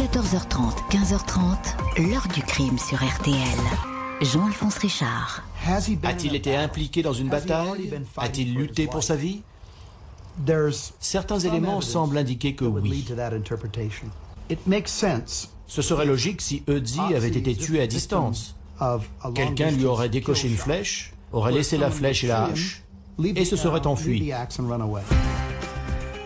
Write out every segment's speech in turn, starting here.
14h30, 15h30, l'heure du crime sur RTL. Jean-Alphonse Richard. A-t-il été impliqué dans une bataille A-t-il lutté pour sa vie Certains éléments semblent indiquer que oui. Ce serait logique si Eudzi avait été tué à distance. Quelqu'un lui aurait décoché une flèche, aurait laissé la flèche et la hache, et se serait enfui.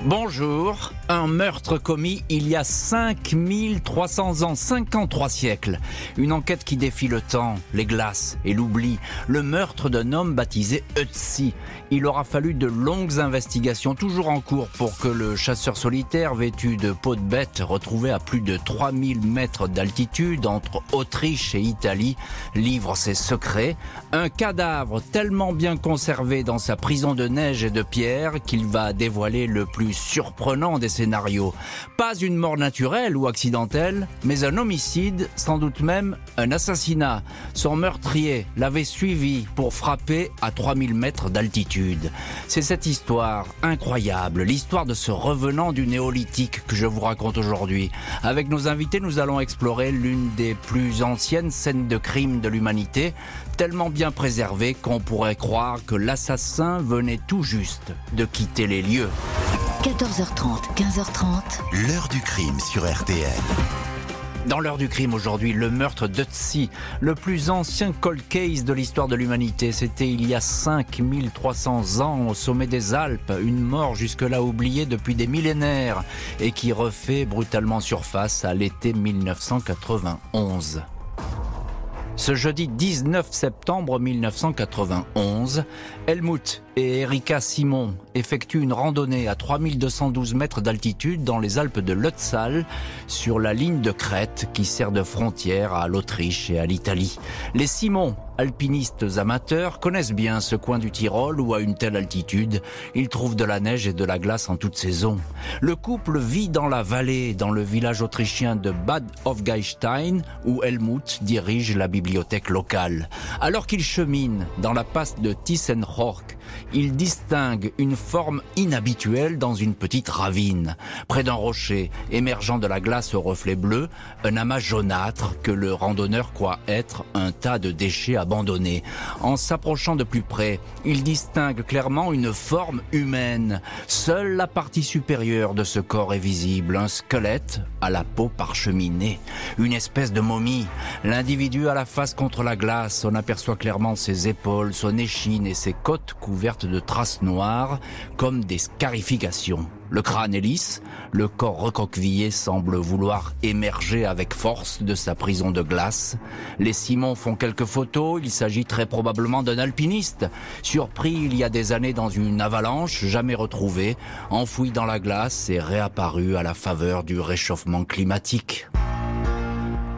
Bonjour, un meurtre commis il y a 5300 ans, 53 siècles. Une enquête qui défie le temps, les glaces et l'oubli. Le meurtre d'un homme baptisé Ötzi. Il aura fallu de longues investigations, toujours en cours, pour que le chasseur solitaire vêtu de peau de bête, retrouvé à plus de 3000 mètres d'altitude entre Autriche et Italie, livre ses secrets. Un cadavre tellement bien conservé dans sa prison de neige et de pierre qu'il va dévoiler le plus surprenant des scénarios. Pas une mort naturelle ou accidentelle, mais un homicide, sans doute même un assassinat. Son meurtrier l'avait suivi pour frapper à 3000 mètres d'altitude. C'est cette histoire incroyable, l'histoire de ce revenant du néolithique que je vous raconte aujourd'hui. Avec nos invités, nous allons explorer l'une des plus anciennes scènes de crime de l'humanité, tellement bien préservée qu'on pourrait croire que l'assassin venait tout juste de quitter les lieux. 14h30, 15h30. L'heure du crime sur RTL. Dans l'heure du crime aujourd'hui, le meurtre d'Ötzi, le plus ancien cold case de l'histoire de l'humanité. C'était il y a 5300 ans au sommet des Alpes, une mort jusque-là oubliée depuis des millénaires et qui refait brutalement surface à l'été 1991. Ce jeudi 19 septembre 1991, Helmut et Erika Simon effectuent une randonnée à 3212 mètres d'altitude dans les Alpes de Lutzal sur la ligne de crête qui sert de frontière à l'Autriche et à l'Italie. Les Simon, alpinistes amateurs, connaissent bien ce coin du Tyrol où à une telle altitude, ils trouvent de la neige et de la glace en toute saison. Le couple vit dans la vallée, dans le village autrichien de Bad Hofgeistein où Helmut dirige la bibliothèque locale. Alors qu'il chemine dans la passe de il distingue une forme inhabituelle dans une petite ravine. Près d'un rocher, émergeant de la glace au reflet bleu, un amas jaunâtre que le randonneur croit être un tas de déchets abandonnés. En s'approchant de plus près, il distingue clairement une forme humaine. Seule la partie supérieure de ce corps est visible, un squelette à la peau parcheminée, une espèce de momie. L'individu a la face contre la glace, on aperçoit clairement ses épaules, son échine et ses côtes couvertes de traces noires, comme des scarifications. Le crâne est lisse, le corps recroquevillé semble vouloir émerger avec force de sa prison de glace. Les Simons font quelques photos, il s'agit très probablement d'un alpiniste, surpris il y a des années dans une avalanche, jamais retrouvé, enfoui dans la glace et réapparu à la faveur du réchauffement climatique.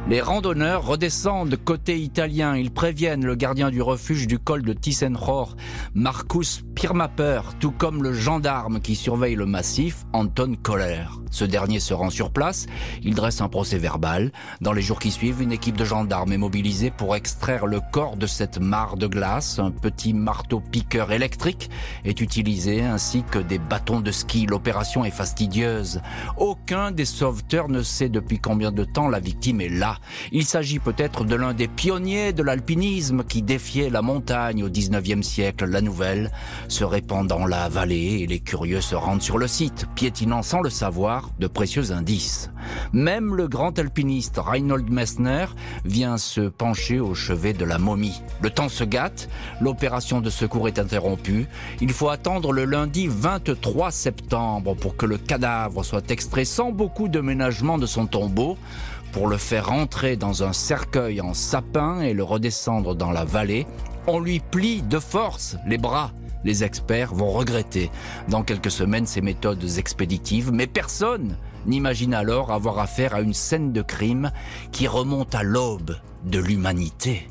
Les randonneurs redescendent côté italien. Ils préviennent le gardien du refuge du col de Tissenrohr, Marcus Pirmaper, tout comme le gendarme qui surveille le massif, Anton Koller. Ce dernier se rend sur place, il dresse un procès verbal. Dans les jours qui suivent, une équipe de gendarmes est mobilisée pour extraire le corps de cette mare de glace. Un petit marteau piqueur électrique est utilisé ainsi que des bâtons de ski. L'opération est fastidieuse. Aucun des sauveteurs ne sait depuis combien de temps la victime est là. Il s'agit peut-être de l'un des pionniers de l'alpinisme qui défiait la montagne au 19e siècle. La nouvelle se répand dans la vallée et les curieux se rendent sur le site, piétinant sans le savoir de précieux indices. Même le grand alpiniste Reinhold Messner vient se pencher au chevet de la momie. Le temps se gâte, l'opération de secours est interrompue. Il faut attendre le lundi 23 septembre pour que le cadavre soit extrait sans beaucoup de ménagement de son tombeau pour le faire entrer dans un cercueil en sapin et le redescendre dans la vallée, on lui plie de force les bras. Les experts vont regretter dans quelques semaines ces méthodes expéditives, mais personne n'imagine alors avoir affaire à une scène de crime qui remonte à l'aube de l'humanité.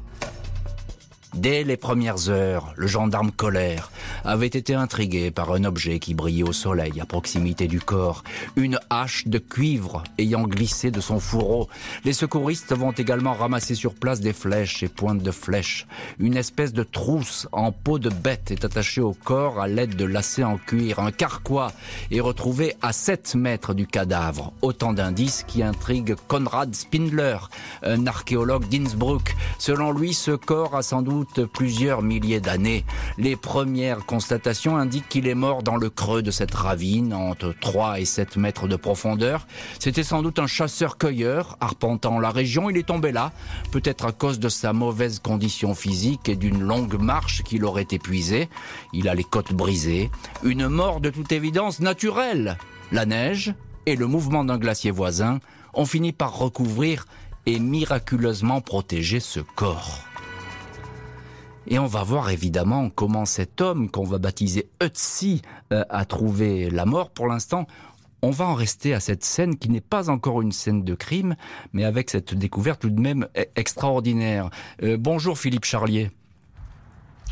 Dès les premières heures, le gendarme colère avait été intrigué par un objet qui brillait au soleil à proximité du corps, une hache de cuivre ayant glissé de son fourreau. Les secouristes vont également ramasser sur place des flèches et pointes de flèches. Une espèce de trousse en peau de bête est attachée au corps à l'aide de lacets en cuir. Un carquois est retrouvé à 7 mètres du cadavre. Autant d'indices qui intriguent Konrad Spindler, un archéologue d'Innsbruck. Selon lui, ce corps a sans doute plusieurs milliers d'années. Les premières constatations indiquent qu'il est mort dans le creux de cette ravine, entre 3 et 7 mètres de profondeur. C'était sans doute un chasseur-cueilleur, arpentant la région. Il est tombé là, peut-être à cause de sa mauvaise condition physique et d'une longue marche qui l'aurait épuisé. Il a les côtes brisées. Une mort de toute évidence naturelle. La neige et le mouvement d'un glacier voisin ont fini par recouvrir et miraculeusement protéger ce corps. Et on va voir évidemment comment cet homme qu'on va baptiser Ötzi euh, a trouvé la mort. Pour l'instant, on va en rester à cette scène qui n'est pas encore une scène de crime, mais avec cette découverte tout de même e-, extraordinaire. Euh, bonjour Philippe Charlier.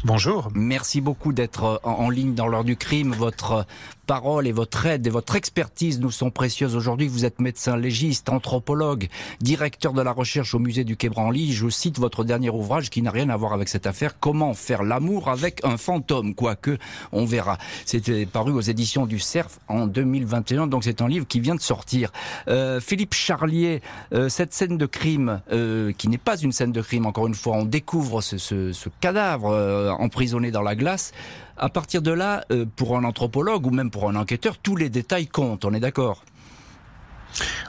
Bonjour. Merci beaucoup d'être euh, en ligne dans l'heure du crime. Votre parole et votre aide et votre expertise nous sont précieuses aujourd'hui. Vous êtes médecin légiste, anthropologue, directeur de la recherche au musée du Quai Branly. Je cite votre dernier ouvrage qui n'a rien à voir avec cette affaire. Comment faire l'amour avec un fantôme, quoique on verra. C'était paru aux éditions du Cerf en 2021, donc c'est un livre qui vient de sortir. Euh, Philippe Charlier, euh, cette scène de crime, euh, qui n'est pas une scène de crime, encore une fois, on découvre ce, ce, ce cadavre euh, emprisonné dans la glace. À partir de là, euh, pour un anthropologue ou même pour un enquêteur, tous les détails comptent, on est d'accord?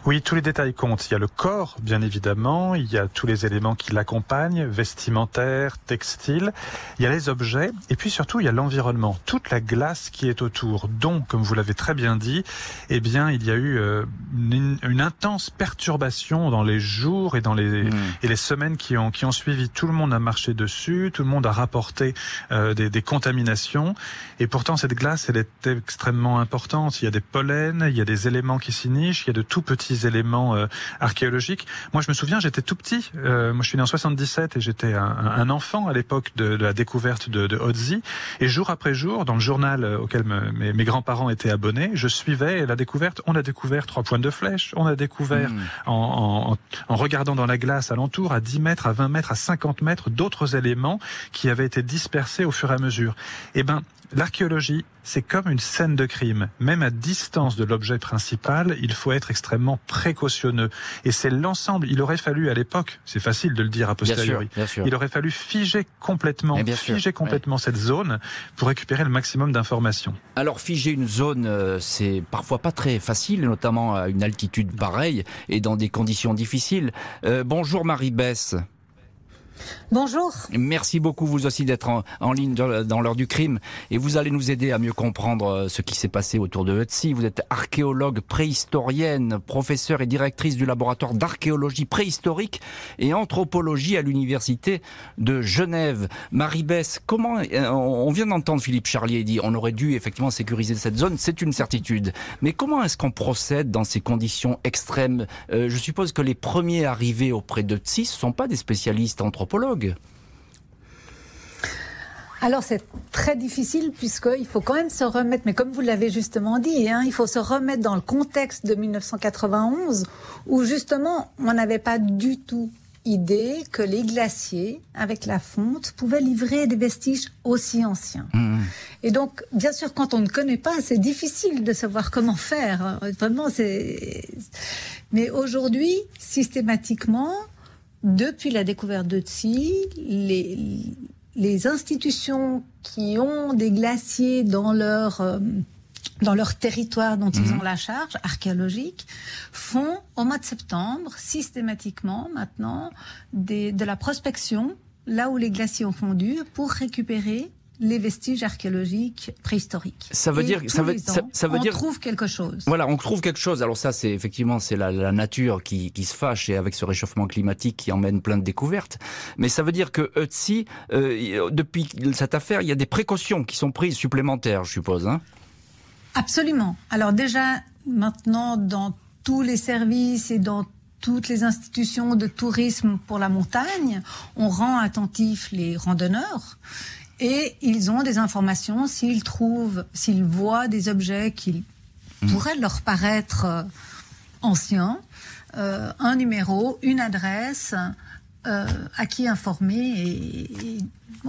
Oui, tous les détails comptent. Il y a le corps, bien évidemment, il y a tous les éléments qui l'accompagnent, vestimentaires, textiles, il y a les objets, et puis surtout il y a l'environnement, toute la glace qui est autour, dont, comme vous l'avez très bien dit, eh bien il y a eu euh, une, une, intense perturbation dans les jours et dans les, mmh. et les semaines qui ont, qui ont suivi. Tout le monde a marché dessus, tout le monde a rapporté euh, des, des contaminations, et pourtant cette glace, elle est extrêmement importante. Il y a des pollens, il y a des éléments qui s'y nichent, il y a de tout petits éléments euh, archéologiques. Moi, je me souviens, j'étais tout petit. Euh, moi, je suis né en 77 et j'étais un, un, enfant à l'époque de, de, la découverte de, de. Et jour après jour, dans le journal euh, auquel me, mes, mes grands-parents étaient abonnés, je suivais la découverte. On a découvert trois points de flèche. On a découvert mmh. en, en, en, regardant dans la glace alentour, à 10 mètres, à 20 mètres, à 50 mètres, d'autres éléments qui avaient été dispersés au fur et à mesure. Eh ben, l'archéologie, c'est comme une scène de crime. Même à distance de l'objet principal, il faut être extrêmement précautionneux. Et c'est l'ensemble. Il aurait fallu à l'époque, c'est facile de le dire a posteriori, bien sûr, bien sûr. il aurait fallu figer complètement, figer sûr, complètement ouais. cette zone pour récupérer le maximum d'informations. Alors figer une zone, euh, c'est parfois pas très facile, notamment à une altitude pareille et dans des conditions difficiles. Euh, bonjour Marie Bess. Bonjour. Merci beaucoup vous aussi d'être en, ligne dans l'heure du crime et vous allez nous aider à mieux comprendre euh, ce qui s'est passé autour de Hutsi. Vous êtes archéologue préhistorienne, professeure et directrice du laboratoire d'archéologie préhistorique et anthropologie à l'université de Genève. Marie-Bess, comment euh, on vient d'entendre Philippe Charlier dire on aurait dû effectivement sécuriser cette zone, c'est une certitude. Mais comment est-ce qu'on procède dans ces conditions extrêmes? Euh, Je suppose que les premiers arrivés auprès de Hutsi ne sont pas des spécialistes anthropologues. Alors c'est très difficile puisqu'il faut quand même se remettre, mais comme vous l'avez justement dit, hein, il faut se remettre dans le contexte de 1991 où justement on n'avait pas du tout idée que les glaciers, avec la fonte, pouvaient livrer des vestiges aussi anciens. Mmh. Et donc, bien sûr, quand on ne connaît pas, c'est difficile de savoir comment faire. Vraiment, c'est. Mais aujourd'hui, systématiquement, depuis la découverte de Tsi, les, les institutions qui ont des glaciers dans leur euh, dans leur territoire dont mmh. ils ont la charge archéologique, font au mois de septembre systématiquement maintenant des, de la prospection là où les glaciers ont fondu pour récupérer les vestiges archéologiques préhistoriques. Ça veut Et dire, ça veut, ça, ça veut on dire, trouve quelque chose. Voilà, on trouve quelque chose. Alors ça, c'est effectivement, c'est la, la, nature qui, qui, se fâche et avec ce réchauffement climatique qui emmène plein de découvertes. Mais ça veut dire que Ötzi, euh, depuis cette affaire, il y a des précautions qui sont prises supplémentaires, je suppose. Hein Absolument. Alors déjà, maintenant, dans tous les services et dans toutes les institutions de tourisme pour la montagne, on rend attentifs les randonneurs Et ils ont des informations s'ils trouvent, s'ils voient des objets qui mmh. pourraient leur paraître euh, anciens, euh, un numéro, une adresse, euh, à qui informer et,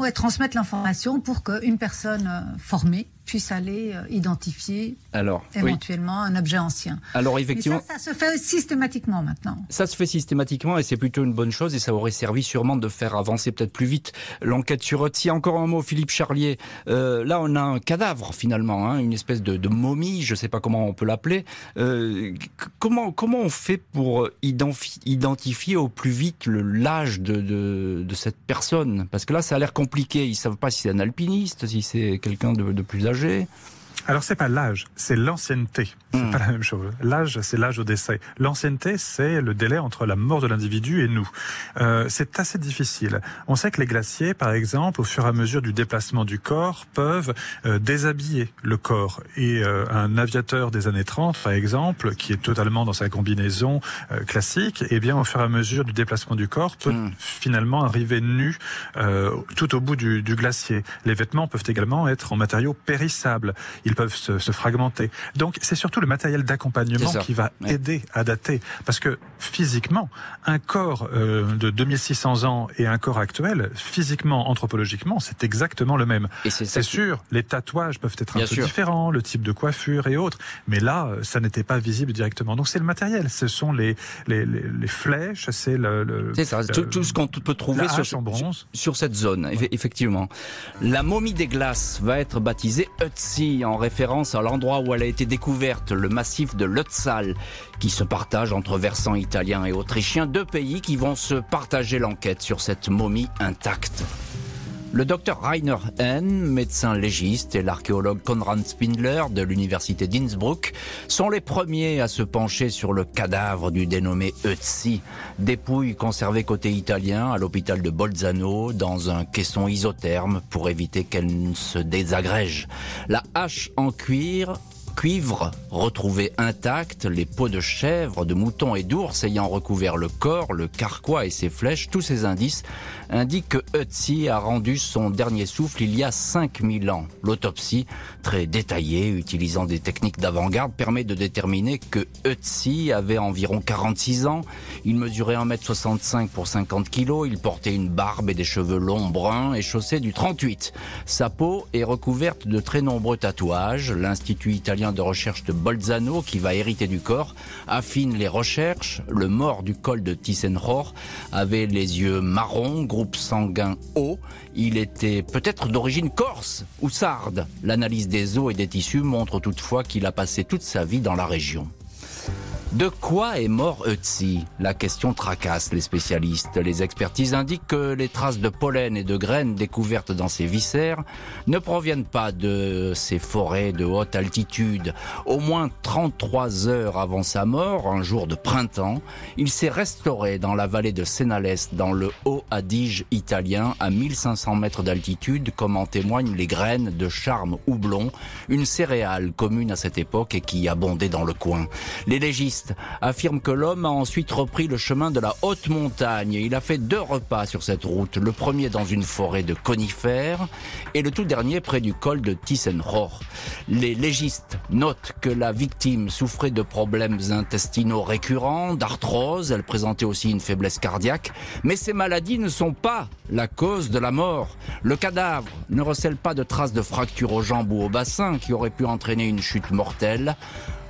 et transmettre l'information pour qu'une personne formée puisse aller euh, identifier Alors, éventuellement un objet ancien. Alors effectivement, ça, ça, se fait systématiquement maintenant. Ça se fait systématiquement et c'est plutôt une bonne chose et ça aurait servi sûrement de faire avancer peut-être plus vite l'enquête sur Otzi. Encore un mot, Philippe Charlier. Euh, là, on a un cadavre finalement, hein, une espèce de, de, momie, je ne sais pas comment on peut l'appeler. Euh, comment comment on fait pour identifier au plus vite l'âge de, de, de, cette personne? Parce que là, ça a l'air compliqué. Ils savent pas si c'est un alpiniste, si c'est quelqu'un de, de plus âgé âgé alors c'est pas l'âge, c'est l'ancienneté. C'est hmm. pas la même chose. L'âge, c'est l'âge au décès. L'ancienneté, c'est le délai entre la mort de l'individu et nous. Euh, c'est assez difficile. On sait que les glaciers, par exemple, au fur et à mesure du déplacement du corps, peuvent euh, déshabiller le corps. Et euh, un aviateur des années 30, par exemple, qui est totalement dans sa combinaison euh, classique, eh bien, au fur et à mesure du déplacement du corps, peut hmm. finalement arriver nu euh, tout au bout du, du glacier. Les vêtements peuvent également être en matériaux périssables ils peuvent se, se fragmenter. Donc c'est surtout le matériel d'accompagnement qui va aider à dater, parce que physiquement, un corps euh, de 2600 ans et un corps actuel, physiquement, anthropologiquement, c'est exactement le même. C'est sûr, les tatouages peuvent être un peu différents, le type de coiffure et autres, mais là, ça n'était pas visible directement. Donc c'est le matériel, ce sont les les, les, les flèches, c'est le, le ça, tout, ce qu'on peut trouver sur, bronze. sur cette zone, effectivement. La momie des glaces va être baptisée Ötzi en référence à l'endroit où elle a été découverte, le massif de Lötzal, qui se partage entre versants italiens et autrichiens, deux pays qui vont se partager l'enquête sur cette momie intacte. Le docteur Rainer Henn, médecin légiste, et l'archéologue Konrad Spindler de l'université d'Innsbruck sont les premiers à se pencher sur le cadavre du dénommé Ötzi, dépouille conservée côté italien à l'hôpital de Bolzano dans un caisson isotherme pour éviter qu'elle ne se désagrège. La hache en cuir cuivre retrouvée intacte, les peaux de chèvre, de mouton et d'ours ayant recouvert le corps, le carquois et ses flèches, tous ces indices indiquent que Ötzi a rendu son dernier souffle il y a 5000 ans. L'autopsie, très détaillée, utilisant des techniques d'avant-garde, permet de déterminer que Ötzi avait environ 46 ans. Il mesurait 1m65 pour 50 kg, il portait une barbe et des cheveux longs bruns et chaussait du 38. Sa peau est recouverte de très nombreux tatouages. L'Institut italien de recherche de Bolzano, qui va hériter du corps, affine les recherches. Le mort du col de Tissenrohr avait les yeux marrons, groupe sanguin O. Il était peut-être d'origine corse ou sarde. L'analyse des os et des tissus montre toutefois qu'il a passé toute sa vie dans la région. De quoi est mort Ötzi? La question tracasse les spécialistes. Les expertises indiquent que les traces de pollen et de graines découvertes dans ses viscères ne proviennent pas de ces forêts de haute altitude. Au moins 33 heures avant sa mort, un jour de printemps, il s'est restauré dans la vallée de Senales, dans le Haut-Adige italien, à 1500 mètres d'altitude, comme en témoignent les graines de charme houblon, une céréale commune à cette époque et qui abondait dans le coin. Les légistes affirme que l'homme a ensuite repris le chemin de la haute montagne. Il a fait deux repas sur cette route, le premier dans une forêt de conifères et le tout dernier près du col de Tissenrohr. Les légistes notent que la victime souffrait de problèmes intestinaux récurrents, d'arthrose, elle présentait aussi une faiblesse cardiaque, mais ces maladies ne sont pas la cause de la mort. Le cadavre ne recèle pas de traces de fractures aux jambes ou au bassin qui auraient pu entraîner une chute mortelle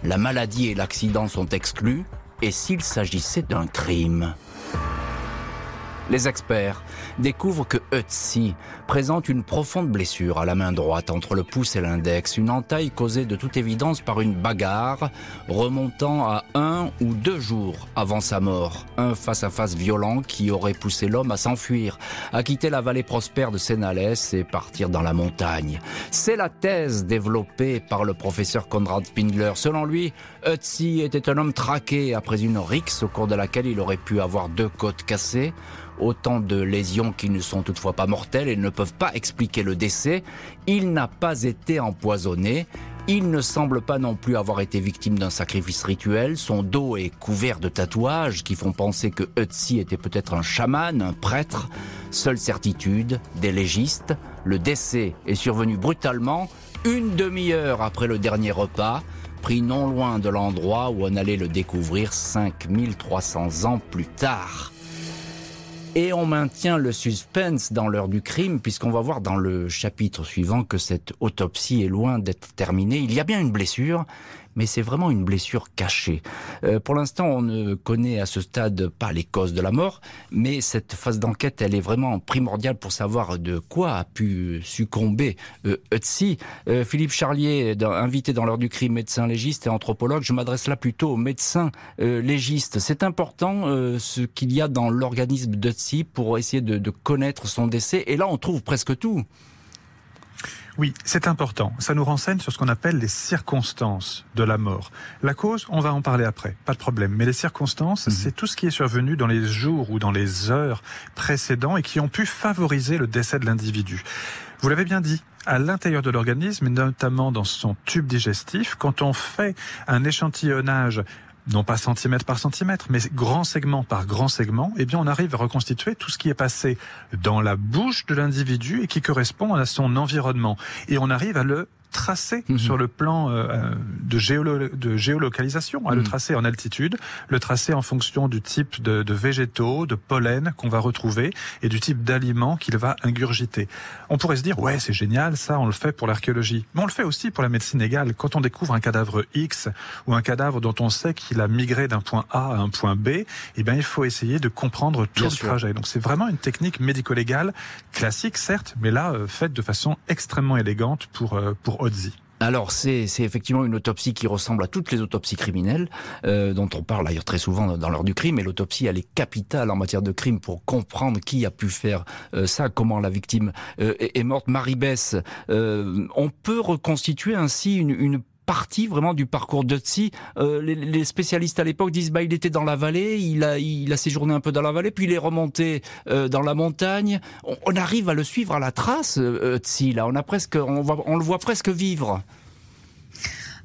la maladie et l'accident sont exclus, et s'il s'agissait d'un crime. Les experts découvrent que Ötzi présente une profonde blessure à la main droite entre le pouce et l'index, une entaille causée de toute évidence par une bagarre remontant à un ou deux jours avant sa mort. Un face-à-face violent qui aurait poussé l'homme à s'enfuir, à quitter la vallée prospère de Senales et partir dans la montagne. C'est la thèse développée par le professeur Konrad Spindler. Selon lui, Ötzi était un homme traqué après une rixe au cours de laquelle il aurait pu avoir deux côtes cassées autant de lésions qui ne sont toutefois pas mortelles et ne peuvent pas expliquer le décès. Il n'a pas été empoisonné. Il ne semble pas non plus avoir été victime d'un sacrifice rituel. Son dos est couvert de tatouages qui font penser que Ötzi était peut-être un chaman, un prêtre. Seule certitude, des légistes, le décès est survenu brutalement, une demi-heure après le dernier repas, pris non loin de l'endroit où on allait le découvrir 5300 ans plus tard. Et on maintient le suspense dans l'heure du crime, puisqu'on va voir dans le chapitre suivant que cette autopsie est loin d'être terminée. Il y a bien une blessure, mais c'est vraiment une blessure cachée. Euh, pour l'instant, on ne connaît à ce stade pas les causes de la mort, mais cette phase d'enquête, elle est vraiment primordiale pour savoir de quoi a pu succomber euh, euh Philippe Charlier, invité dans l'heure du crime, médecin légiste et anthropologue, je m'adresse là plutôt aux médecins euh, légistes. C'est important euh, ce qu'il y a dans l'organisme d'Ötzi pour essayer de, de connaître son décès, et là on trouve presque tout. Oui, c'est important. Ça nous renseigne sur ce qu'on appelle les circonstances de la mort. La cause, on va en parler après, pas de problème. Mais les circonstances, mhm. c'est tout ce qui est survenu dans les jours ou dans les heures précédents et qui ont pu favoriser le décès de l'individu. Vous l'avez bien dit, à l'intérieur de l'organisme, notamment dans son tube digestif, quand on fait un échantillonnage non pas centimètre par centimètre, mais grand segment par grand segment, eh bien on arrive à reconstituer tout ce qui est passé dans la bouche de l'individu et qui correspond à son environnement. Et on arrive à le tracé mhm. sur le plan euh, euh, de, de géolocalisation, hein, le mhm. tracé en altitude, le tracé en fonction du type de, de végétaux, de pollen qu'on va retrouver et du type d'aliments qu'il va ingurgiter. On pourrait se dire, ouais, c'est génial, ça, on le fait pour l'archéologie. Mais on le fait aussi pour la médecine égale. Quand on découvre un cadavre X ou un cadavre dont on sait qu'il a migré d'un point A à un point B, eh bien, il faut essayer de comprendre tout le trajet. Donc, c'est vraiment une technique médico-légale classique, certes, mais là, euh, faite de façon extrêmement élégante pour, pour alors c'est effectivement une autopsie qui ressemble à toutes les autopsies criminelles euh, dont on parle d'ailleurs très souvent dans l'heure du crime. Et l'autopsie elle est capitale en matière de crime pour comprendre qui a pu faire euh, ça, comment la victime euh, est, morte. Marie Bess, on peut reconstituer ainsi une partie vraiment du parcours d'Otzi. Euh, les, spécialistes à l'époque disent bah il était dans la vallée, il a il a séjourné un peu dans la vallée, puis il est remonté euh, dans la montagne. On, arrive à le suivre à la trace, Otzi. Là, on a presque, on, on le voit presque vivre.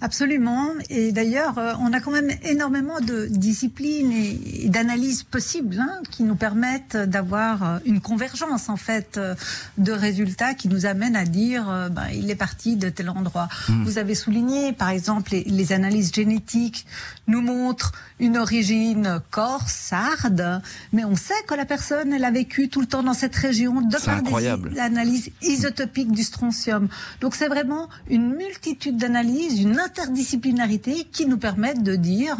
Absolument. Et d'ailleurs, euh, on a quand même énormément de disciplines et, d'analyses possibles hein, qui nous permettent d'avoir euh, une convergence en fait euh, de résultats qui nous amènent à dire ben, il est parti de tel endroit. Hmm. Vous avez souligné, par exemple, les, analyses génétiques nous montrent une origine corse, sarde, mais on sait que la personne elle a vécu tout le temps dans cette région de par des analyses isotopiques du strontium. Donc c'est vraiment une multitude d'analyses, une interdisciplinarité qui nous permettent de dire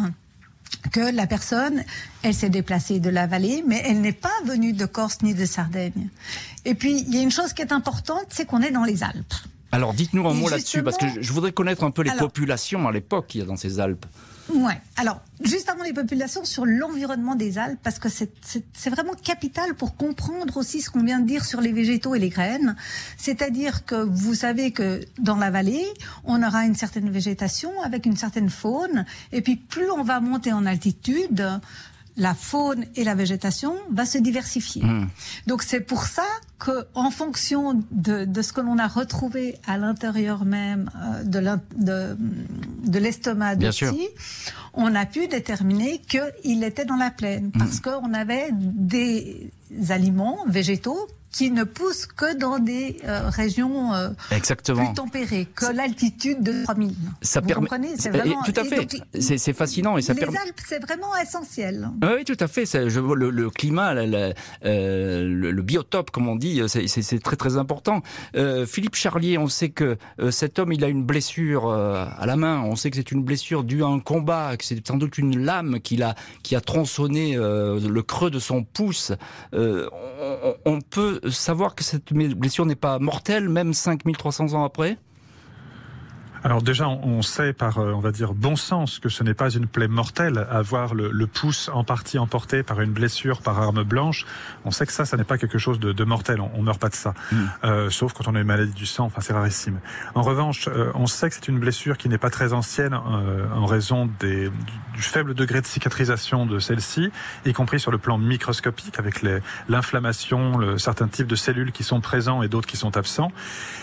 que la personne, elle s'est déplacée de la vallée, mais elle n'est pas venue de Corse ni de Sardaigne. Et puis, il y a une chose qui est importante, c'est qu'on est dans les Alpes. Alors, dites-nous un mot là-dessus, parce que je voudrais connaître un peu les populations à l'époque qu'il y a dans ces Alpes. Ouais. Alors, juste avant les populations, sur l'environnement des Alpes, parce que c'est vraiment capital pour comprendre aussi ce qu'on vient de dire sur les végétaux et les graines. C'est-à-dire que vous savez que dans la vallée, on aura une certaine végétation avec une certaine faune, et puis plus on va monter en altitude, la faune et la végétation va se diversifier. Mmh. Donc c'est pour ça que, en fonction de, de ce que l'on a retrouvé à l'intérieur même euh, de, de, l'estomac de on a pu déterminer qu'il était dans la plaine mmh. parce qu'on avait des aliments végétaux qui ne pousse que dans des euh, régions euh, Exactement. plus tempérées, que l'altitude de 3000. Ça Vous permet... comprenez c'est vraiment... Tout à fait. C'est fascinant. Et ça les Alpes, c'est vraiment essentiel. Oui, tout à fait. Je, le, le climat, le, euh, le, le, biotope, comme on dit, c'est très très important. Philippe Charlier, on sait que cet homme, il a une blessure à la main. On sait que c'est une blessure due à un combat, que c'est sans doute une lame qui a, qui a tronçonné le creux de son pouce. On, on peut savoir que cette blessure n'est pas mortelle, même 5300 ans après? Alors déjà, on sait par, euh, on va dire, bon sens que ce n'est pas une plaie mortelle. Avoir le, le, pouce en partie emporté par une blessure par arme blanche, on sait que ça, ça n'est pas quelque chose de, de mortel. On, on, meurt pas de ça, mm. euh, sauf quand on a une maladie du sang. Enfin, c'est rarissime. En revanche, euh, on sait que c'est une blessure qui n'est pas très ancienne euh, en raison des, du, faible degré de cicatrisation de celle-ci, y compris sur le plan microscopique, avec l'inflammation, certains types de cellules qui sont présents et d'autres qui sont absents.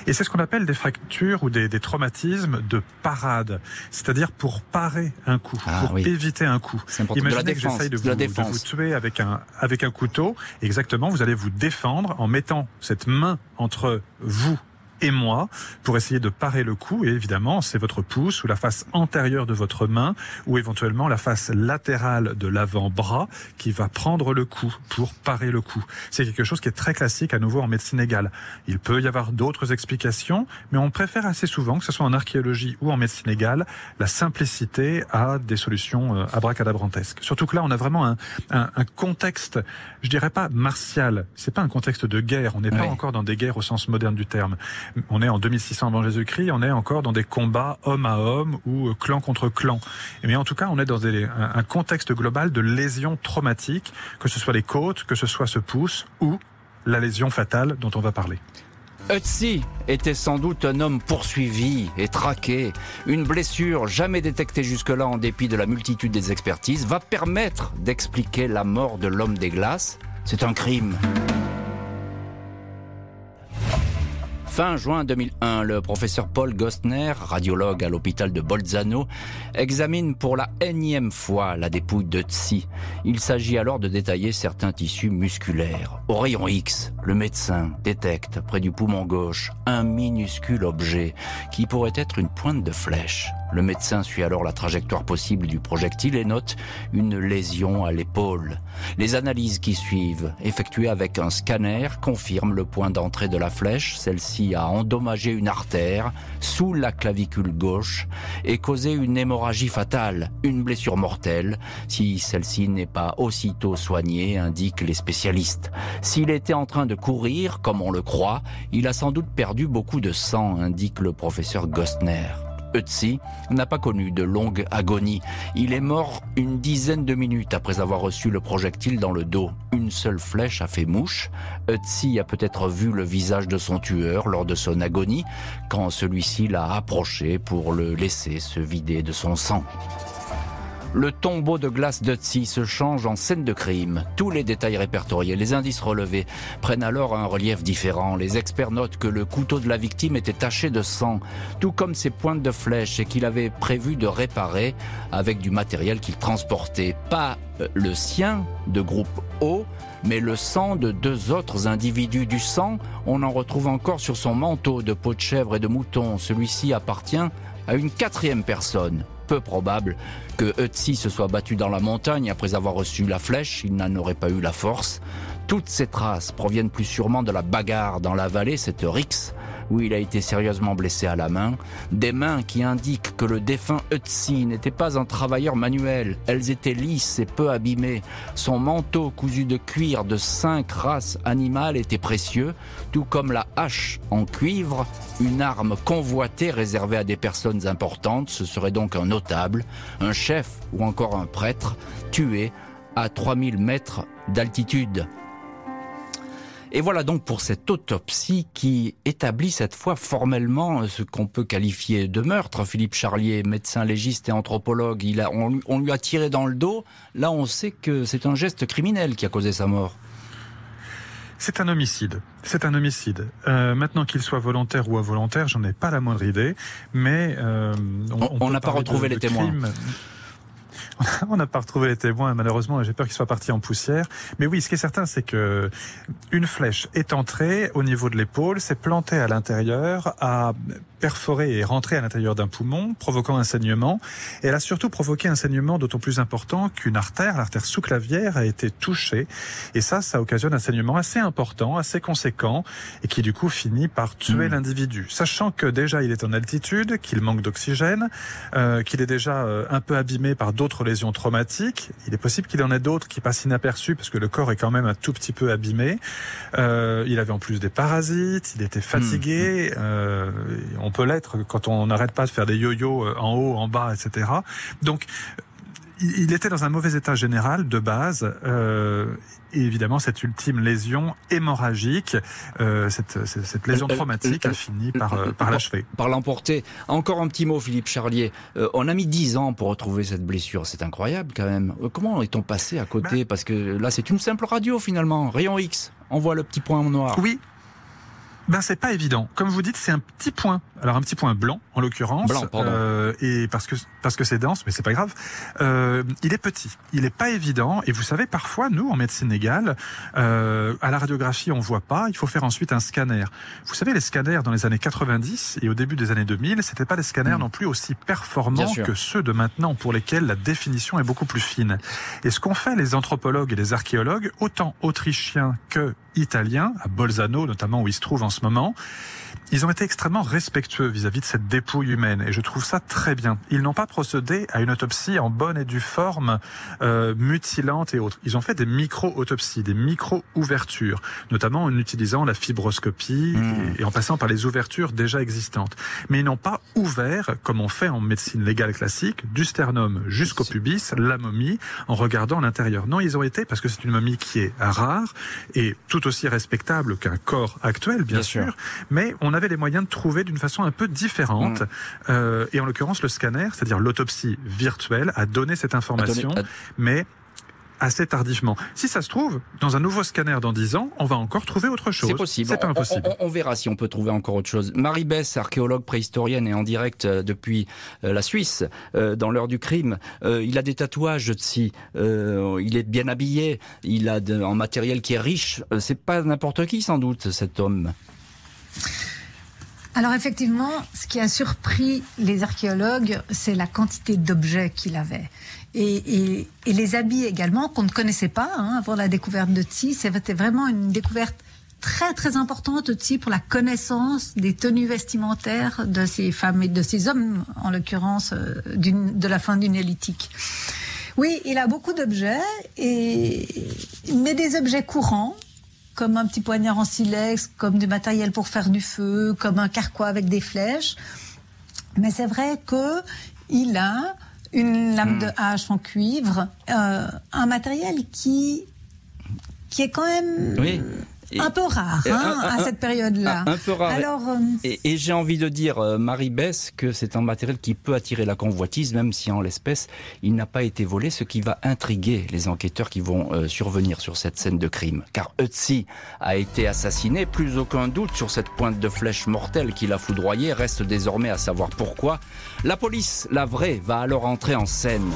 Et c'est ce qu'on appelle des fractures ou des, des traumatismes mécanisme de parade, c'est-à-dire pour parer un coup, ah pour éviter un coup. Imaginez que j'essaye de, vous, de vous tuer avec un, avec un couteau. Exactement, vous allez vous défendre en mettant cette main entre vous et moi pour essayer de parer le coup. Et évidemment, c'est votre pouce ou la face antérieure de votre main ou éventuellement la face latérale de l'avant-bras qui va prendre le coup pour parer le coup. C'est quelque chose qui est très classique à nouveau en médecine égale. Il peut y avoir d'autres explications, mais on préfère assez souvent, que ce soit en archéologie ou en médecine égale, la simplicité à des solutions euh, abracadabrantesques. Surtout que là, on a vraiment un, un, un contexte, je dirais pas martial, c'est pas un contexte de guerre, on n'est pas encore dans des guerres au sens moderne du terme, on est en 2600 avant Jésus-Christ, on est encore dans des combats homme à homme ou euh, clan contre clan. Mais en tout cas, on est dans un contexte global de lésions traumatiques, que ce soit les côtes, que ce soit ce pouce ou la lésion fatale dont on va parler. Ötzi était sans doute un homme poursuivi et traqué. Une blessure jamais détectée jusque-là en dépit de la multitude des expertises va permettre d'expliquer la mort de l'homme des glaces. C'est un crime. Fin juin 2001, le professeur Paul Gostner, radiologue à l'hôpital de Bolzano, examine pour la énième fois la dépouille de Tsi. Il s'agit alors de détailler certains tissus musculaires. Au rayon X, le médecin détecte près du poumon gauche un minuscule objet qui pourrait être une pointe de flèche. Le médecin suit alors la trajectoire possible du projectile et note une lésion à l'épaule. Les analyses qui suivent, effectuées avec un scanner, confirment le point d'entrée de la flèche. Celle-ci a endommagé une artère sous la clavicule gauche et causé une hémorragie fatale, une blessure mortelle, si celle-ci n'est pas aussitôt soignée, indiquent les spécialistes. S'il était en train de courir, comme on le croit, il a sans doute perdu beaucoup de sang, indique le professeur Gostner. Ötzi n'a pas connu de longue agonie. Il est mort une dizaine de minutes après avoir reçu le projectile dans le dos. Une seule flèche a fait mouche. Ötzi a peut-être vu le visage de son tueur lors de son agonie quand celui-ci l'a approché pour le laisser se vider de son sang. Le tombeau de glace d'Ötzi se change en scène de crime. Tous les détails répertoriés, les indices relevés prennent alors un relief différent. Les experts notent que le couteau de la victime était taché de sang, tout comme ses pointes de flèche et qu'il avait prévu de réparer avec du matériel qu'il transportait. Pas euh, le sien de groupe O, mais le sang de deux autres individus du sang, on en retrouve encore sur son manteau de peau de chèvre et de mouton. Celui-ci appartient à une quatrième personne, peu probable que Ötzi se soit battu dans la montagne après avoir reçu la flèche, il n'en aurait pas eu la force. Toutes ces traces proviennent plus sûrement de la bagarre dans la vallée, cette rixe où il a été sérieusement blessé à la main, des mains qui indiquent que le défunt Ötzi n'était pas un travailleur manuel, elles étaient lisses et peu abîmées, son manteau cousu de cuir de cinq races animales était précieux, tout comme la hache en cuivre, une arme convoitée réservée à des personnes importantes, ce serait donc un notable, un chef ou encore un prêtre, tué à 3000 mètres d'altitude. Et voilà donc pour cette autopsie qui établit cette fois formellement ce qu'on peut qualifier de meurtre. Philippe Charlier, médecin légiste et anthropologue, il a, on, lui a tiré dans le dos. Là, on sait que c'est un geste criminel qui a causé sa mort. C'est un homicide. C'est un homicide. Euh, maintenant qu'il soit volontaire ou involontaire, j'en ai pas la moindre idée. Mais euh, on n'a pas retrouvé les témoins. on n'a pas retrouvé les témoins, malheureusement, j'ai peur qu'ils soient partis en poussière. Mais oui, ce qui est certain, c'est que une flèche est entrée au niveau de l'épaule, s'est plantée à l'intérieur, a perforé et rentré à l'intérieur d'un poumon, provoquant un saignement. Et elle a surtout provoqué un saignement d'autant plus important qu'une artère, l'artère sous-clavière, a été touchée. Et ça, ça occasionne un saignement assez important, assez conséquent, et qui du coup finit par tuer hmm. l'individu. Sachant que déjà il est en altitude, qu'il manque d'oxygène, euh, qu'il est déjà euh, un peu abîmé par d'autres lésions traumatiques. Il est possible qu'il en ait d'autres qui passent inaperçus parce que le corps est quand même un tout petit peu abîmé. Euh, il avait en plus des parasites, il était fatigué. Hmm. Euh, on peut l'être quand on n'arrête pas de faire des yo-yo euh, en haut, en bas, etc. Donc il était dans un mauvais état général de base. Euh, et évidemment, cette ultime lésion hémorragique, euh, cette, cette, lésion euh, traumatique a fini par, par l'achever. Par l'emporter. Encore un petit mot, Philippe Charlier. on a mis dix ans pour retrouver cette blessure. C'est incroyable quand même. Comment est-on passé à côté? Ben Parce que là, c'est une simple radio finalement. Rayon X. On voit le petit point noir. Oui, ben c'est pas évident. Comme vous dites, c'est un petit point. Alors un petit point blanc en l'occurrence. Euh, et parce que parce que c'est dense, mais c'est pas grave. Euh, il est petit, il est pas évident. Et vous savez, parfois, nous, en médecine légale, euh, à la radiographie, on voit pas. Il faut faire ensuite un scanner. Vous savez, les scanners dans les années 90 et au début des années 2000, c'était pas des scanners Mm. non plus aussi performants que ceux de maintenant, pour lesquels la définition est beaucoup plus fine. Et ce qu'ont fait les anthropologues et les archéologues, autant autrichiens que italiens, à Bolzano notamment où ils se trouvent en ce moment, ils ont été extrêmement respectueux vis-à-vis de cette dépouille humaine et je trouve ça très bien. Ils n'ont pas procédé à une autopsie en bonne et due forme, euh, mutilante et autres. Ils ont fait des micro-autopsies, des micro-ouvertures, notamment en utilisant la fibroscopie Mmh. et, et en passant par les ouvertures déjà existantes. Mais ils n'ont pas ouvert, comme on fait en médecine légale classique, du sternum jusqu'au pubis, la momie, en regardant l'intérieur. Non, ils ont été, parce que c'est une momie qui est rare et tout aussi respectable qu'un corps actuel, bien, Bien sûr. sûr, mais on avait les moyens de trouver d'une façon un peu différente. Mm. Euh, et en l'occurrence, le scanner, c'est-à-dire l'autopsie virtuelle, a donné cette information, mais assez tardivement. Si ça se trouve, dans un nouveau scanner dans 10 ans, on va encore trouver autre chose. C'est possible. C'est On- impossible. On, on verra si on peut trouver encore autre chose. Marie Bess, archéologue préhistorienne et en direct euh, depuis euh, la Suisse, euh, dans l'heure du crime. Euh, il a des tatouages si euh, il est bien habillé, il a de- un matériel qui est riche. Euh, C'est pas n'importe qui sans doute cet homme. Alors effectivement, ce qui a surpris les archéologues, c'est la quantité d'objets qu'il avait. Et, les habits également, qu'on ne connaissait pas hein, avant la découverte de Tsi. C'était vraiment une découverte très très importante aussi pour la connaissance des tenues vestimentaires de ces femmes et de ces hommes, en l'occurrence euh, de la fin du néolithique. Oui, il a beaucoup d'objets, et... mais des objets courants, comme un petit poignard en silex, comme du matériel pour faire du feu, comme un carquois avec des flèches. Mais c'est vrai que il a une lame Hmm. de hache en cuivre, euh, un matériel qui qui est quand même Oui. Et- un peu rare hein, un- un- à cette période-là. un- un peu rare. Alors, euh, Et, et j'ai envie de dire, euh, Marie Bess, que c'est un matériel qui peut attirer la convoitise, même si en l'espèce, il n'a pas été volé, ce qui va intriguer les enquêteurs qui vont euh, survenir sur cette scène de crime. Car Ötzi a été assassiné, plus aucun doute sur cette pointe de flèche mortelle qui l'a foudroyé, reste désormais à savoir pourquoi. La police, la vraie, va alors entrer en scène.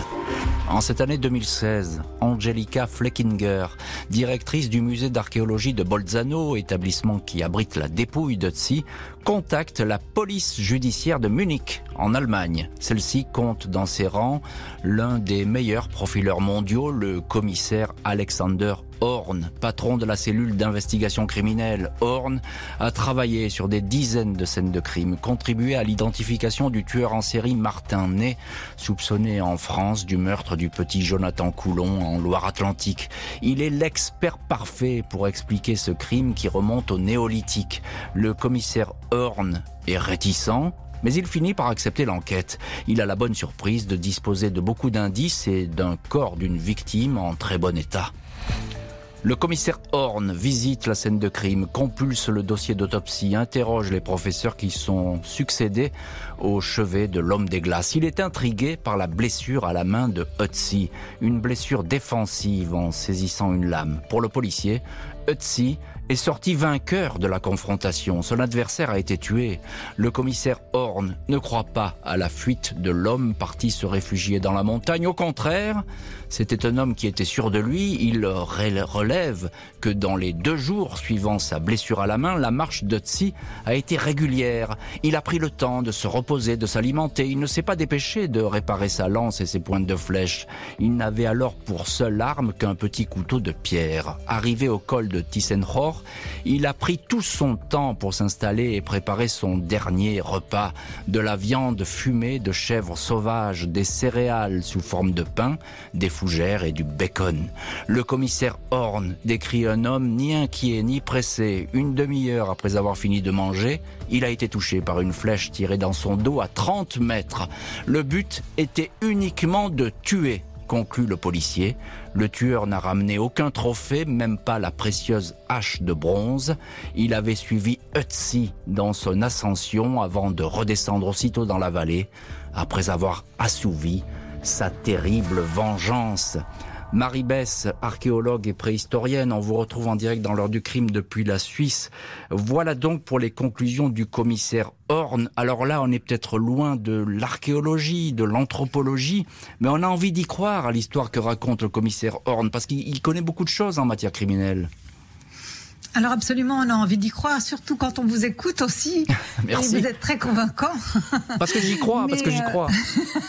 En cette année 2016, Angelica Fleckinger, directrice du musée d'archéologie de Bolzano, établissement qui abrite la dépouille d'Ötzi, contacte la police judiciaire de Munich, en Allemagne. Celle-ci compte dans ses rangs l'un des meilleurs profileurs mondiaux, le commissaire Alexander Horn, patron de la cellule d'investigation criminelle. Horn a travaillé sur des dizaines de scènes de crime, contribué à l'identification du tueur en série Martin Ney, soupçonné en France du meurtre du petit Jonathan Coulon en Loire-Atlantique. Il est l'expert parfait pour expliquer ce crime qui remonte au néolithique. Le commissaire Horn est réticent, mais il finit par accepter l'enquête. Il a la bonne surprise de disposer de beaucoup d'indices et d'un corps d'une victime en très bon état. Le commissaire Horn visite la scène de crime, compulse le dossier d'autopsie, interroge les professeurs qui sont succédés au chevet de l'homme des glaces. Il est intrigué par la blessure à la main de Ötzi, une blessure défensive en saisissant une lame. Pour le policier, Ötzi est sorti vainqueur de la confrontation. Son adversaire a été tué. Le commissaire Horn ne croit pas à la fuite de l'homme parti se réfugier dans la montagne. Au contraire, c'était un homme qui était sûr de lui. Il relève que dans les deux jours suivant sa blessure à la main, la marche d'Ötzi a été régulière. Il a pris le temps de se reposer, de s'alimenter. Il ne s'est pas dépêché de réparer sa lance et ses pointes de flèche. Il n'avait alors pour seule arme qu'un petit couteau de pierre. Arrivé au col de Tissenhor, il a pris tout son temps pour s'installer et préparer son dernier repas. De la viande fumée de chèvres sauvages, des céréales sous forme de pain, des fougères et du bacon. Le commissaire Horn décrit un homme ni inquiet ni pressé. Une demi-heure après avoir fini de manger, il a été touché par une flèche tirée dans son dos à 30 mètres. Le but était uniquement de tuer conclut le policier. Le tueur n'a ramené aucun trophée, même pas la précieuse hache de bronze. Il avait suivi Ötzi dans son ascension avant de redescendre aussitôt dans la vallée, après avoir assouvi sa terrible vengeance. Marie Bess, archéologue et préhistorienne, on vous retrouve en direct dans l'heure du crime depuis la Suisse. Voilà donc pour les conclusions du commissaire Horn. Alors là, on est peut-être loin de l'archéologie, de l'anthropologie, mais on a envie d'y croire à l'histoire que raconte le commissaire Horn, parce qu'il connaît beaucoup de choses en matière criminelle. Alors absolument, on a envie d'y croire, surtout quand on vous écoute aussi. Merci. Et vous êtes très convaincant. Parce que j'y crois, parce que j'y crois.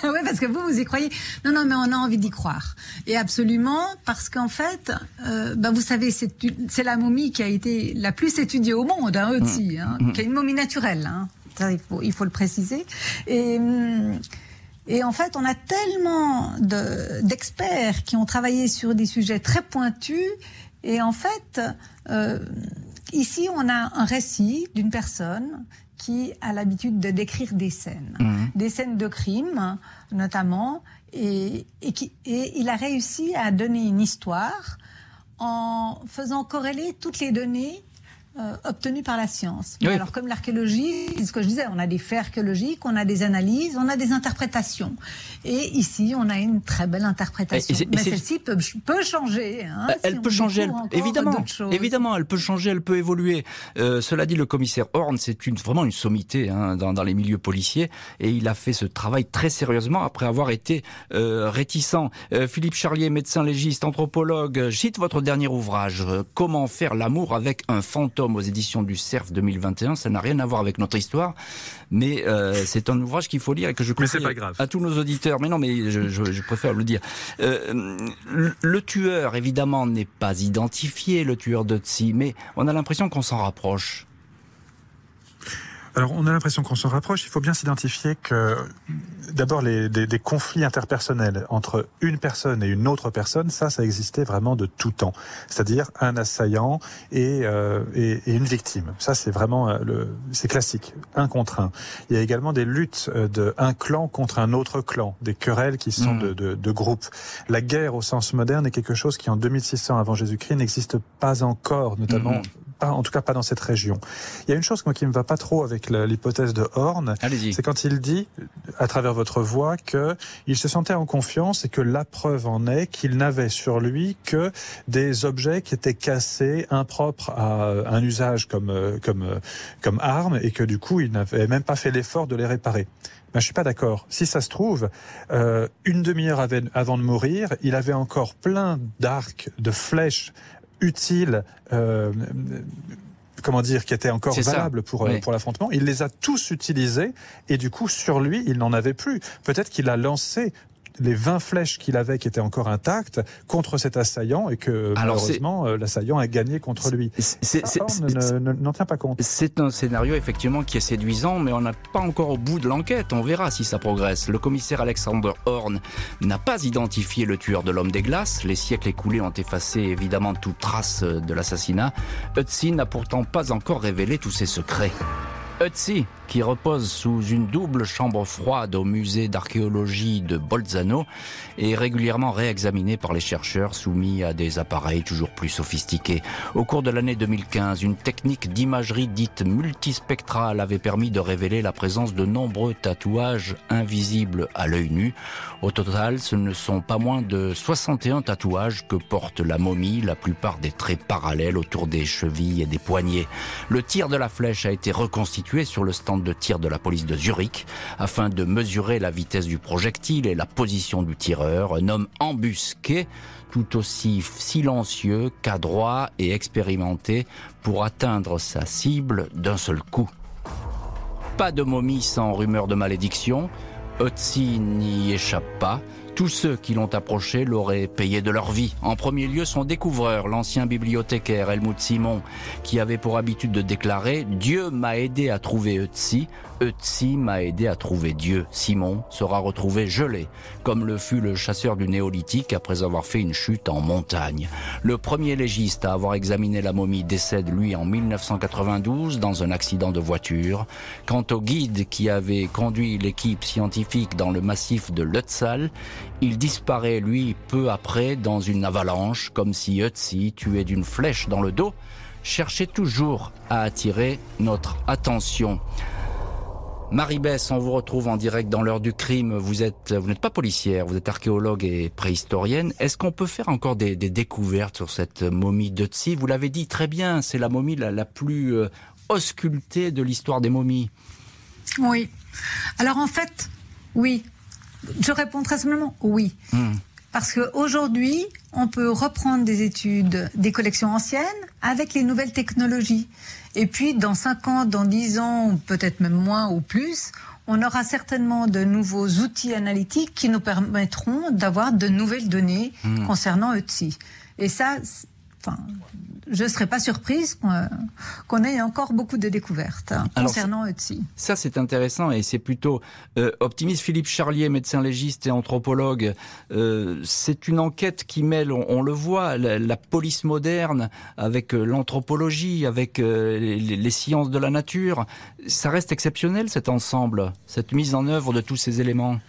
Euh... oui, parce que vous, vous y croyez. Non, non, mais on a envie d'y croire. Et absolument, parce qu'en fait, euh, ben vous savez, c'est la momie qui a été la plus étudiée au monde, hein, aussi, hein, mmh. qui est une momie naturelle. Hein. Ça, il, faut, il faut le préciser. Et... Et en fait, on a tellement d'experts qui ont travaillé sur des sujets très pointus et en fait, euh, ici, on a un récit d'une personne qui a l'habitude de décrire des scènes, mmh. des scènes de crime notamment, et, et, qui, et il a réussi à donner une histoire en faisant corréler toutes les données euh, par la science. Oui. Alors comme l'archéologie, c'est ce que je disais, on a des faits archéologiques, on a des analyses, on a des interprétations. Et ici, on a une très belle interprétation. Et Mais celle-ci peut, peut, changer. Hein, elle si peut changer, elle, évidemment. Évidemment, elle peut changer, elle peut évoluer. Euh, cela dit, le commissaire Horn, c'est une, vraiment une sommité hein, dans, dans, les milieux policiers, et il a fait ce travail très sérieusement après avoir été euh, réticent. Euh, Philippe Charlier, médecin légiste, anthropologue, cite votre dernier ouvrage, Comment faire l'amour avec un fantôme aux éditions du CERF 2021. Ça n'a rien à voir avec notre histoire, mais euh, c'est un ouvrage qu'il faut lire et que je conseille à tous nos auditeurs. Mais non, mais je, je, je préfère le dire. Euh, le tueur, évidemment, n'est pas identifié, le tueur de Tsi, mais on a l'impression qu'on s'en rapproche. Alors, on a l'impression qu'on s'en rapproche. Il faut bien s'identifier que, d'abord, les, des, des, conflits interpersonnels entre une personne et une autre personne, ça, ça existait vraiment de tout temps. C'est-à-dire un assaillant et, euh, et, et une victime. Ça, c'est vraiment euh, le, c'est classique, un contre un. Il y a également des luttes euh, de un clan contre un autre clan, des querelles qui sont mmh. de, de, de groupes. La guerre au sens moderne est quelque chose qui, en 2600 avant Jésus-Christ, n'existe pas encore, notamment. Mmh pas, en tout cas pas dans cette région. Il y a une chose moi, qui me va pas trop avec l'hypothèse de Horn, c'est quand il dit, à travers votre voix, que il se sentait en confiance et que la preuve en est qu'il n'avait sur lui que des objets qui étaient cassés, impropres à un usage comme comme comme arme, et que du coup il n'avait même pas fait l'effort de les réparer. Ben, je suis pas d'accord. Si ça se trouve, euh, une demi-heure avant de mourir, il avait encore plein d'arcs, de flèches utiles, euh, comment dire, qui étaient encore valables pour, oui. pour l'affrontement. Il les a tous utilisés et du coup, sur lui, il n'en avait plus. Peut-être qu'il a lancé les 20 flèches qu'il avait qui étaient encore intactes contre cet assaillant et que Alors malheureusement euh, l'assaillant a gagné contre lui. N'en tient pas compte. C'est un scénario effectivement qui est séduisant, mais on n'a pas encore au bout de l'enquête. On verra si ça progresse. Le commissaire Alexander Horn n'a pas identifié le tueur de l'homme des glaces. Les siècles écoulés ont effacé évidemment toute trace de l'assassinat. Ötzi n'a pourtant pas encore révélé tous ses secrets. Ötzi qui repose sous une double chambre froide au musée d'archéologie de Bolzano est régulièrement réexaminé par les chercheurs soumis à des appareils toujours plus sophistiqués. Au cours de l'année 2015, une technique d'imagerie dite multispectrale avait permis de révéler la présence de nombreux tatouages invisibles à l'œil nu. Au total, ce ne sont pas moins de 61 tatouages que porte la momie, la plupart des traits parallèles autour des chevilles et des poignets. Le tir de la flèche a été reconstitué sur le stand de tir de la police de Zurich afin de mesurer la vitesse du projectile et la position du tireur, un homme embusqué tout aussi silencieux qu'adroit et expérimenté pour atteindre sa cible d'un seul coup. Pas de momie sans rumeur de malédiction, Otzi n'y échappe pas, tous ceux qui l'ont approché l'auraient payé de leur vie. En premier lieu, son découvreur, l'ancien bibliothécaire Helmut Simon, qui avait pour habitude de déclarer « Dieu m'a aidé à trouver Ötzi, Ötzi m'a aidé à trouver Dieu. Simon sera retrouvé gelé, comme le fut le chasseur du néolithique après avoir fait une chute en montagne. Le premier légiste à avoir examiné la momie décède, lui, en 1992 dans un accident de voiture. Quant au guide qui avait conduit l'équipe scientifique dans le massif de Lutzal, il disparaît, lui, peu après dans une avalanche, comme si Ötzi, tué d'une flèche dans le dos, cherchait toujours à attirer notre attention. Marie Bess, on vous retrouve en direct dans l'heure du crime. Vous êtes, vous n'êtes pas policière, vous êtes archéologue et préhistorienne. Est-ce qu'on peut faire encore des, découvertes sur cette momie de Tsi Vous l'avez dit très bien, c'est la momie la, plus euh, auscultée de l'histoire des momies. Oui. Alors en fait, oui. Je réponds très simplement oui. Hmm. Parce qu'aujourd'hui, on peut reprendre des études des collections anciennes avec les nouvelles technologies. Et puis, dans 5 ans, dans 10 ans, peut-être même moins ou plus, on aura certainement de nouveaux outils analytiques qui nous permettront d'avoir de nouvelles données hmm. concernant ETSI. Et ça, enfin, je ne serais pas surprise qu'on ait encore beaucoup de découvertes hein, concernant ETSI. Ça, c'est intéressant et c'est plutôt euh, optimiste. Philippe Charlier, médecin légiste et anthropologue, euh, c'est une enquête qui mêle, on, le voit, la, police moderne avec euh, l'anthropologie, avec les, sciences de la nature. Ça reste exceptionnel cet ensemble, cette mise en œuvre de tous ces éléments?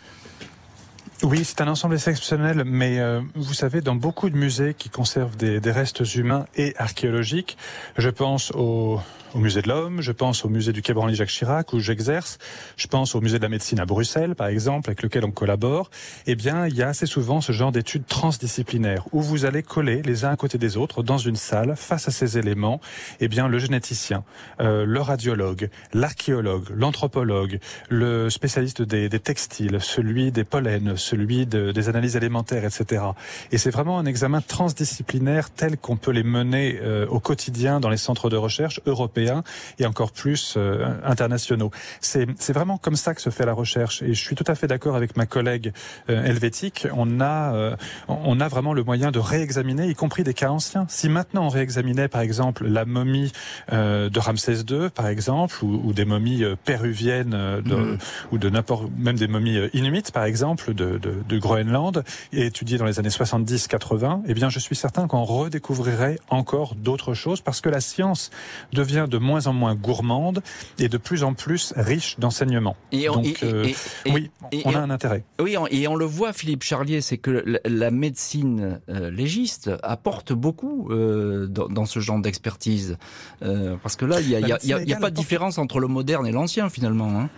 Oui, c'est un ensemble exceptionnel, mais euh, vous savez, dans beaucoup de musées qui conservent des, des restes humains et archéologiques, je pense au au musée de l'homme, je pense au musée du Quai Branly Jacques Chirac où j'exerce, je pense au musée de la médecine à Bruxelles par exemple avec lequel on collabore, eh bien il y a assez souvent ce genre d'études transdisciplinaires où vous allez coller les uns à côté des autres dans une salle face à ces éléments, eh bien le généticien, euh, le radiologue, l'archéologue, l'anthropologue, le spécialiste des, des, textiles, celui des pollens, celui de, des analyses élémentaires, etc. Et c'est vraiment un examen transdisciplinaire tel qu'on peut les mener euh, au quotidien dans les centres de recherche européens et encore plus euh, internationaux. C'est vraiment comme ça que se fait la recherche. Et je suis tout à fait d'accord avec ma collègue euh, helvétique. On a, euh, on a vraiment le moyen de réexaminer, y compris des cas anciens. Si maintenant on réexaminait, par exemple, la momie de Ramsès II, par exemple, ou, des momies péruviennes de, mhm. ou de n'importe, même des momies inumites, par exemple, de, de, de Groenland, et étudiées dans les années 70-80, eh bien, je suis certain qu'on redécouvrirait encore d'autres choses parce que la science devient de moins en moins gourmande et de plus en plus riche d'enseignements. Donc, euh, oui, on a un intérêt. Oui, et on le voit, Philippe Charlier, c'est que la médecine euh, légiste apporte beaucoup euh, dans, ce genre d'expertise. parce que là, il n'y a, pas de différence entre le moderne et l'ancien, finalement. Hein.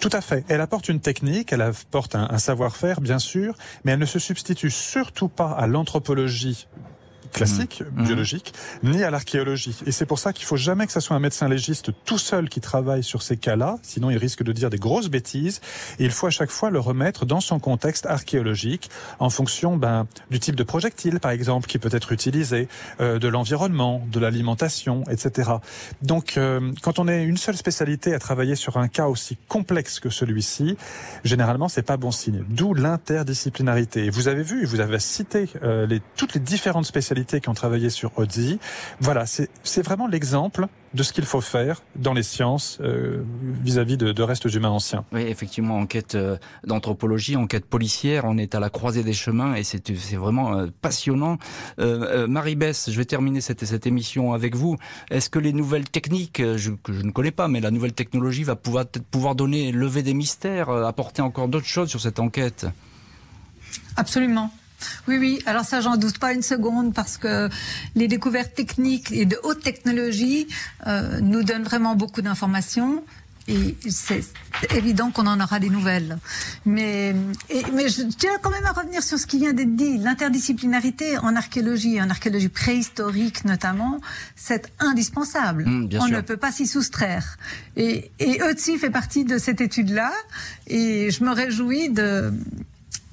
Tout à fait. Elle apporte une technique, elle apporte un savoir-faire, bien sûr, mais elle ne se substitue surtout pas à l'anthropologie classique, mmh. biologique, ni à l'archéologie. Et c'est pour ça qu'il faut jamais que ce soit un médecin légiste tout seul qui travaille sur ces cas-là, sinon il risque de dire des grosses bêtises. Et il faut à chaque fois le remettre dans son contexte archéologique, en fonction ben, du type de projectile, par exemple, qui peut être utilisé, euh, de l'environnement, de l'alimentation, etc. Donc, euh, quand on est une seule spécialité à travailler sur un cas aussi complexe que celui-ci, généralement, c'est pas bon signe. D'où l'interdisciplinarité. Et vous avez vu, vous avez cité euh, les, toutes les différentes spécialités qui ont travaillé sur Odzi. Voilà, c'est vraiment l'exemple de ce qu'il faut faire dans les sciences euh, vis-à-vis de, restes humains anciens. Oui, effectivement, enquête euh, d'anthropologie, enquête policière, on est à la croisée des chemins et c'est vraiment euh, passionnant. Marie Bess, je vais terminer cette, cette émission avec vous. Est-ce que les nouvelles techniques, je, que je ne connais pas, mais la nouvelle technologie va pouvoir, pouvoir donner, lever des mystères, apporter encore d'autres choses sur cette enquête? Absolument. Oui, oui. Alors ça, j'en doute pas une seconde parce que les découvertes techniques et de haute technologie euh, nous donnent vraiment beaucoup d'informations. Et c'est évident qu'on en aura des nouvelles. Mais, mais je tiens quand même à revenir sur ce qui vient d'être dit. L'interdisciplinarité en archéologie, en archéologie préhistorique notamment, c'est indispensable. Mmh, On ne peut pas s'y soustraire. Et, et Otzi fait partie de cette étude-là. Et je me réjouis de,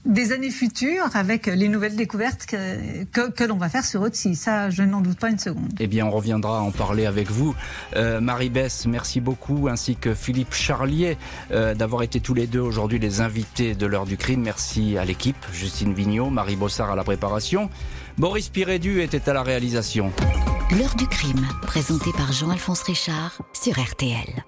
des années futures avec les nouvelles découvertes que, que, l'on va faire sur Otsi. Ça, je n'en doute pas une seconde. Eh bien, on reviendra en parler avec vous. Euh, Marie-Bess, merci beaucoup, ainsi que Philippe Charlier, euh, d'avoir été tous les deux aujourd'hui les invités de l'heure du crime. Merci à l'équipe, Justine Vignot, Marie Bossard à la préparation. Boris Pirédu était à la réalisation. L'heure du crime, présenté par Jean-Alphonse Richard sur RTL.